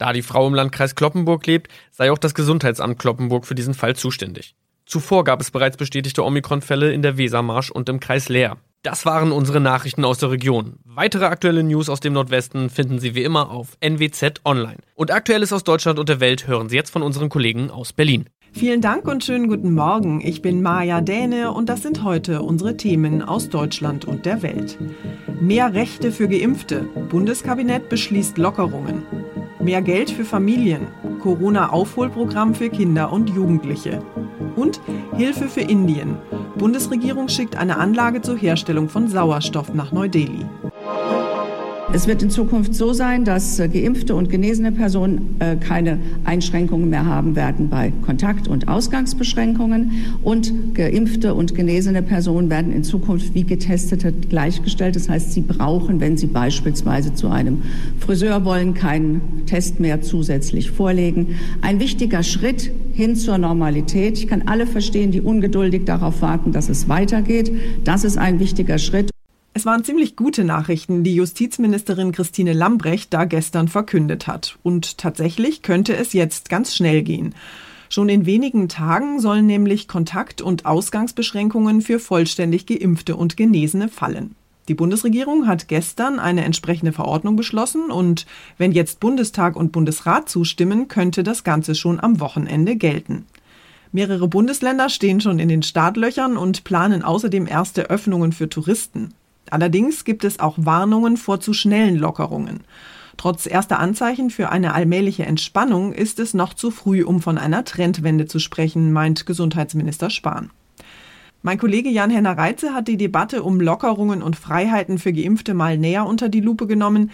Da die Frau im Landkreis Kloppenburg lebt, sei auch das Gesundheitsamt Kloppenburg für diesen Fall zuständig. Zuvor gab es bereits bestätigte Omikron-Fälle in der Wesermarsch und im Kreis Leer. Das waren unsere Nachrichten aus der Region. Weitere aktuelle News aus dem Nordwesten finden Sie wie immer auf NWZ Online. Und Aktuelles aus Deutschland und der Welt hören Sie jetzt von unseren Kollegen aus Berlin. Vielen Dank und schönen guten Morgen. Ich bin Maja Däne und das sind heute unsere Themen aus Deutschland und der Welt. Mehr Rechte für Geimpfte. Bundeskabinett beschließt Lockerungen. Mehr Geld für Familien. Corona-Aufholprogramm für Kinder und Jugendliche. Und Hilfe für Indien. Bundesregierung schickt eine Anlage zur Herstellung von Sauerstoff nach Neu-Delhi. Es wird in Zukunft so sein, dass äh, geimpfte und genesene Personen äh, keine Einschränkungen mehr haben werden bei Kontakt- und Ausgangsbeschränkungen. Und geimpfte und genesene Personen werden in Zukunft wie Getestete gleichgestellt. Das heißt, sie brauchen, wenn sie beispielsweise zu einem Friseur wollen, keinen Test mehr zusätzlich vorlegen. Ein wichtiger Schritt hin zur Normalität. Ich kann alle verstehen, die ungeduldig darauf warten, dass es weitergeht. Das ist ein wichtiger Schritt. Es waren ziemlich gute Nachrichten, die Justizministerin Christine Lambrecht da gestern verkündet hat. Und tatsächlich könnte es jetzt ganz schnell gehen. Schon in wenigen Tagen sollen nämlich Kontakt- und Ausgangsbeschränkungen für vollständig geimpfte und Genesene fallen. Die Bundesregierung hat gestern eine entsprechende Verordnung beschlossen und wenn jetzt Bundestag und Bundesrat zustimmen, könnte das Ganze schon am Wochenende gelten. Mehrere Bundesländer stehen schon in den Startlöchern und planen außerdem erste Öffnungen für Touristen. Allerdings gibt es auch Warnungen vor zu schnellen Lockerungen. Trotz erster Anzeichen für eine allmähliche Entspannung ist es noch zu früh, um von einer Trendwende zu sprechen, meint Gesundheitsminister Spahn. Mein Kollege Jan-Henner Reitze hat die Debatte um Lockerungen und Freiheiten für Geimpfte mal näher unter die Lupe genommen.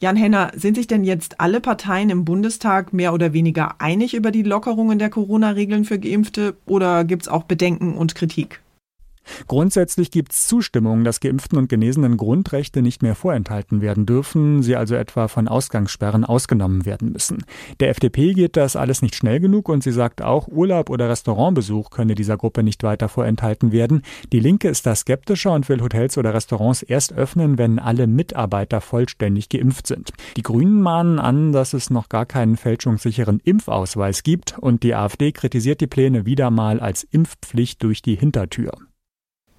Jan-Henner, sind sich denn jetzt alle Parteien im Bundestag mehr oder weniger einig über die Lockerungen der Corona-Regeln für Geimpfte oder gibt es auch Bedenken und Kritik? Grundsätzlich gibt es Zustimmung, dass Geimpften und Genesenen Grundrechte nicht mehr vorenthalten werden dürfen, sie also etwa von Ausgangssperren ausgenommen werden müssen. Der FDP geht das alles nicht schnell genug und sie sagt auch, Urlaub oder Restaurantbesuch könne dieser Gruppe nicht weiter vorenthalten werden. Die Linke ist da skeptischer und will Hotels oder Restaurants erst öffnen, wenn alle Mitarbeiter vollständig geimpft sind. Die Grünen mahnen an, dass es noch gar keinen fälschungssicheren Impfausweis gibt und die AfD kritisiert die Pläne wieder mal als Impfpflicht durch die Hintertür.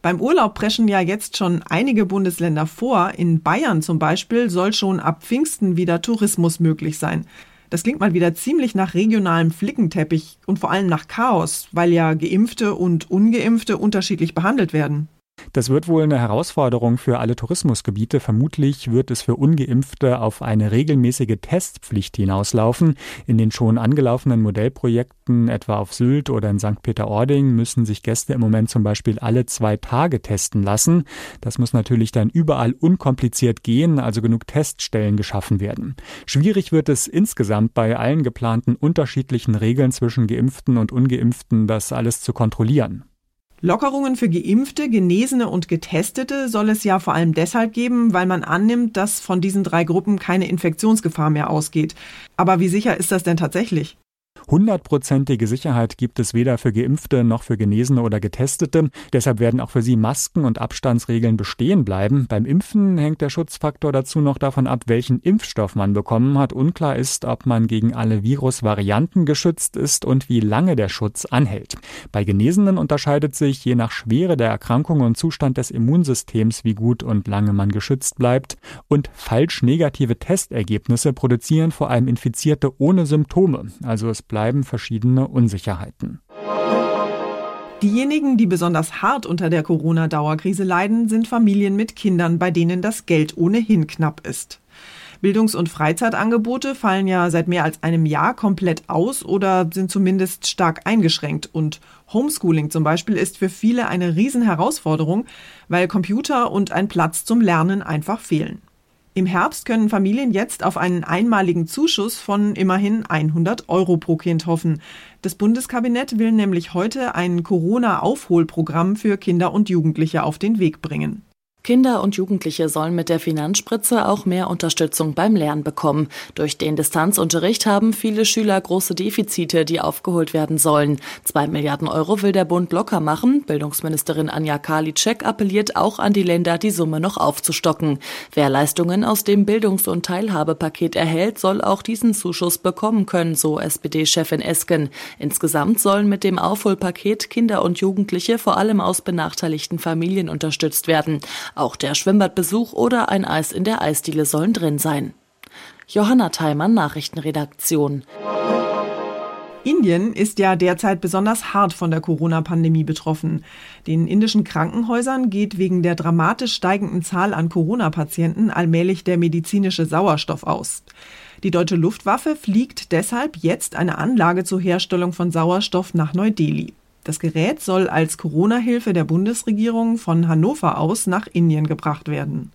Beim Urlaub preschen ja jetzt schon einige Bundesländer vor. In Bayern zum Beispiel soll schon ab Pfingsten wieder Tourismus möglich sein. Das klingt mal wieder ziemlich nach regionalem Flickenteppich und vor allem nach Chaos, weil ja Geimpfte und Ungeimpfte unterschiedlich behandelt werden. Das wird wohl eine Herausforderung für alle Tourismusgebiete. Vermutlich wird es für ungeimpfte auf eine regelmäßige Testpflicht hinauslaufen. In den schon angelaufenen Modellprojekten, etwa auf Sylt oder in St. Peter-Ording, müssen sich Gäste im Moment zum Beispiel alle zwei Tage testen lassen. Das muss natürlich dann überall unkompliziert gehen, also genug Teststellen geschaffen werden. Schwierig wird es insgesamt bei allen geplanten unterschiedlichen Regeln zwischen Geimpften und Ungeimpften, das alles zu kontrollieren. Lockerungen für Geimpfte, Genesene und Getestete soll es ja vor allem deshalb geben, weil man annimmt, dass von diesen drei Gruppen keine Infektionsgefahr mehr ausgeht. Aber wie sicher ist das denn tatsächlich? Hundertprozentige Sicherheit gibt es weder für Geimpfte noch für Genesene oder Getestete. Deshalb werden auch für sie Masken und Abstandsregeln bestehen bleiben. Beim Impfen hängt der Schutzfaktor dazu noch davon ab, welchen Impfstoff man bekommen hat. Unklar ist, ob man gegen alle Virusvarianten geschützt ist und wie lange der Schutz anhält. Bei Genesenen unterscheidet sich je nach Schwere der Erkrankung und Zustand des Immunsystems, wie gut und lange man geschützt bleibt. Und falsch negative Testergebnisse produzieren vor allem Infizierte ohne Symptome. Also es bleiben verschiedene Unsicherheiten. Diejenigen, die besonders hart unter der Corona-Dauerkrise leiden, sind Familien mit Kindern, bei denen das Geld ohnehin knapp ist. Bildungs- und Freizeitangebote fallen ja seit mehr als einem Jahr komplett aus oder sind zumindest stark eingeschränkt. Und Homeschooling zum Beispiel ist für viele eine Riesenherausforderung, weil Computer und ein Platz zum Lernen einfach fehlen. Im Herbst können Familien jetzt auf einen einmaligen Zuschuss von immerhin 100 Euro pro Kind hoffen. Das Bundeskabinett will nämlich heute ein Corona-Aufholprogramm für Kinder und Jugendliche auf den Weg bringen. Kinder und Jugendliche sollen mit der Finanzspritze auch mehr Unterstützung beim Lernen bekommen. Durch den Distanzunterricht haben viele Schüler große Defizite, die aufgeholt werden sollen. Zwei Milliarden Euro will der Bund locker machen. Bildungsministerin Anja Karliczek appelliert auch an die Länder, die Summe noch aufzustocken. Wer Leistungen aus dem Bildungs- und Teilhabepaket erhält, soll auch diesen Zuschuss bekommen können, so SPD-Chefin Esken. Insgesamt sollen mit dem Aufholpaket Kinder und Jugendliche vor allem aus benachteiligten Familien unterstützt werden. Auch der Schwimmbadbesuch oder ein Eis in der Eisdiele sollen drin sein. Johanna Theimann, Nachrichtenredaktion. Indien ist ja derzeit besonders hart von der Corona-Pandemie betroffen. Den indischen Krankenhäusern geht wegen der dramatisch steigenden Zahl an Corona-Patienten allmählich der medizinische Sauerstoff aus. Die deutsche Luftwaffe fliegt deshalb jetzt eine Anlage zur Herstellung von Sauerstoff nach Neu-Delhi. Das Gerät soll als Corona-Hilfe der Bundesregierung von Hannover aus nach Indien gebracht werden.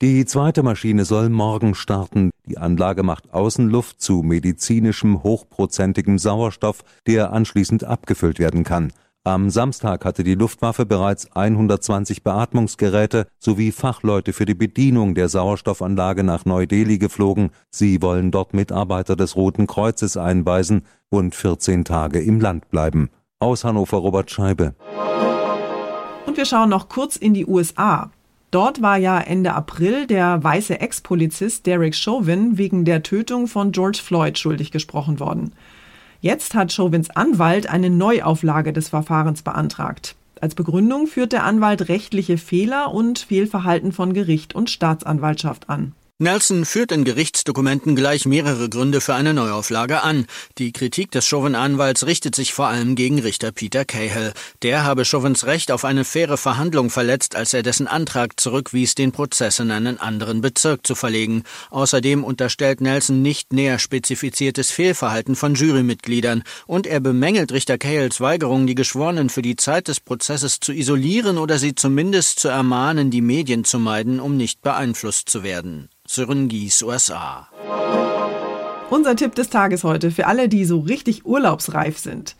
Die zweite Maschine soll morgen starten. Die Anlage macht Außenluft zu medizinischem hochprozentigem Sauerstoff, der anschließend abgefüllt werden kann. Am Samstag hatte die Luftwaffe bereits 120 Beatmungsgeräte sowie Fachleute für die Bedienung der Sauerstoffanlage nach Neu-Delhi geflogen. Sie wollen dort Mitarbeiter des Roten Kreuzes einweisen und 14 Tage im Land bleiben. Aus Hannover Robert Scheibe. Und wir schauen noch kurz in die USA. Dort war ja Ende April der weiße Ex-Polizist Derek Chauvin wegen der Tötung von George Floyd schuldig gesprochen worden. Jetzt hat Chauvins Anwalt eine Neuauflage des Verfahrens beantragt. Als Begründung führt der Anwalt rechtliche Fehler und Fehlverhalten von Gericht und Staatsanwaltschaft an. Nelson führt in Gerichtsdokumenten gleich mehrere Gründe für eine Neuauflage an. Die Kritik des Chauvin-Anwalts richtet sich vor allem gegen Richter Peter Cahill. Der habe Chauvins Recht auf eine faire Verhandlung verletzt, als er dessen Antrag zurückwies, den Prozess in einen anderen Bezirk zu verlegen. Außerdem unterstellt Nelson nicht näher spezifiziertes Fehlverhalten von Jurymitgliedern und er bemängelt Richter Cahills Weigerung, die Geschworenen für die Zeit des Prozesses zu isolieren oder sie zumindest zu ermahnen, die Medien zu meiden, um nicht beeinflusst zu werden. Sören Gies, USA. Unser Tipp des Tages heute für alle, die so richtig urlaubsreif sind.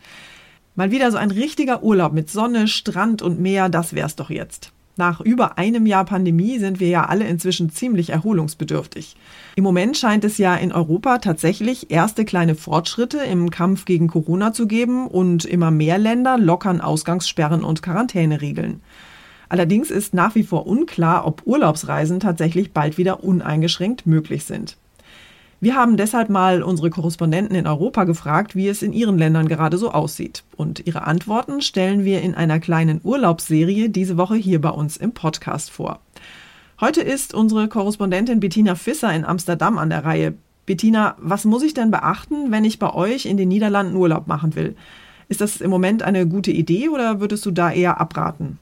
Mal wieder so ein richtiger Urlaub mit Sonne, Strand und Meer, das wär's doch jetzt. Nach über einem Jahr Pandemie sind wir ja alle inzwischen ziemlich erholungsbedürftig. Im Moment scheint es ja in Europa tatsächlich erste kleine Fortschritte im Kampf gegen Corona zu geben und immer mehr Länder lockern Ausgangssperren und Quarantäneregeln. Allerdings ist nach wie vor unklar, ob Urlaubsreisen tatsächlich bald wieder uneingeschränkt möglich sind. Wir haben deshalb mal unsere Korrespondenten in Europa gefragt, wie es in ihren Ländern gerade so aussieht. Und ihre Antworten stellen wir in einer kleinen Urlaubsserie diese Woche hier bei uns im Podcast vor. Heute ist unsere Korrespondentin Bettina Fisser in Amsterdam an der Reihe. Bettina, was muss ich denn beachten, wenn ich bei euch in den Niederlanden Urlaub machen will? Ist das im Moment eine gute Idee oder würdest du da eher abraten?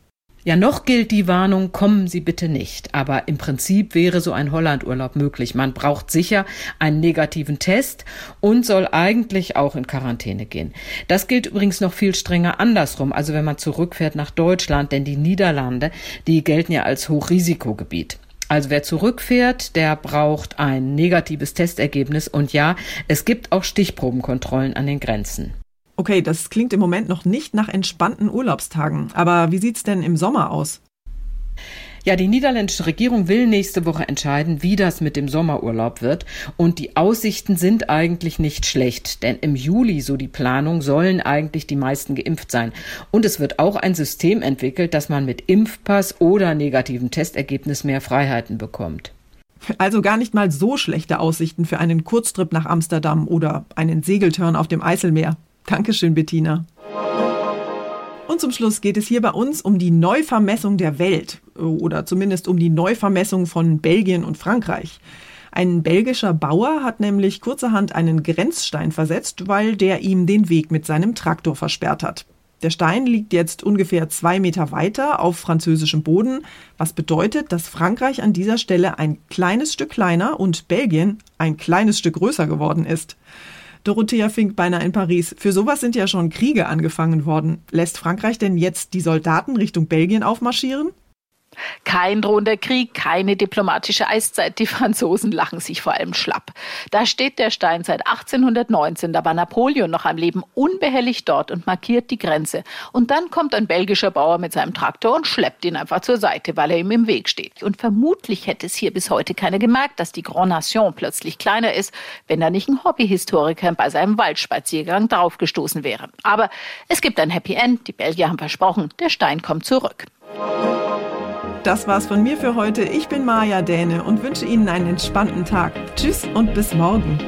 Ja, noch gilt die Warnung, kommen Sie bitte nicht. Aber im Prinzip wäre so ein Hollandurlaub möglich. Man braucht sicher einen negativen Test und soll eigentlich auch in Quarantäne gehen. Das gilt übrigens noch viel strenger andersrum. Also wenn man zurückfährt nach Deutschland, denn die Niederlande, die gelten ja als Hochrisikogebiet. Also wer zurückfährt, der braucht ein negatives Testergebnis und ja, es gibt auch Stichprobenkontrollen an den Grenzen. Okay, das klingt im Moment noch nicht nach entspannten Urlaubstagen. Aber wie sieht's denn im Sommer aus? Ja, die niederländische Regierung will nächste Woche entscheiden, wie das mit dem Sommerurlaub wird. Und die Aussichten sind eigentlich nicht schlecht, denn im Juli, so die Planung, sollen eigentlich die meisten geimpft sein. Und es wird auch ein System entwickelt, dass man mit Impfpass oder negativem Testergebnis mehr Freiheiten bekommt. Also gar nicht mal so schlechte Aussichten für einen Kurztrip nach Amsterdam oder einen Segeltörn auf dem Eiselmeer. Dankeschön, Bettina. Und zum Schluss geht es hier bei uns um die Neuvermessung der Welt oder zumindest um die Neuvermessung von Belgien und Frankreich. Ein belgischer Bauer hat nämlich kurzerhand einen Grenzstein versetzt, weil der ihm den Weg mit seinem Traktor versperrt hat. Der Stein liegt jetzt ungefähr zwei Meter weiter auf französischem Boden, was bedeutet, dass Frankreich an dieser Stelle ein kleines Stück kleiner und Belgien ein kleines Stück größer geworden ist. Dorothea Fink beinahe in Paris. Für sowas sind ja schon Kriege angefangen worden. Lässt Frankreich denn jetzt die Soldaten Richtung Belgien aufmarschieren? Kein drohender Krieg, keine diplomatische Eiszeit. Die Franzosen lachen sich vor allem schlapp. Da steht der Stein seit 1819. Da war Napoleon noch am Leben, unbehelligt dort und markiert die Grenze. Und dann kommt ein belgischer Bauer mit seinem Traktor und schleppt ihn einfach zur Seite, weil er ihm im Weg steht. Und vermutlich hätte es hier bis heute keiner gemerkt, dass die Grand Nation plötzlich kleiner ist, wenn da nicht ein Hobbyhistoriker bei seinem Waldspaziergang draufgestoßen wäre. Aber es gibt ein Happy End. Die Belgier haben versprochen, der Stein kommt zurück. Das war's von mir für heute. Ich bin Maja Däne und wünsche Ihnen einen entspannten Tag. Tschüss und bis morgen.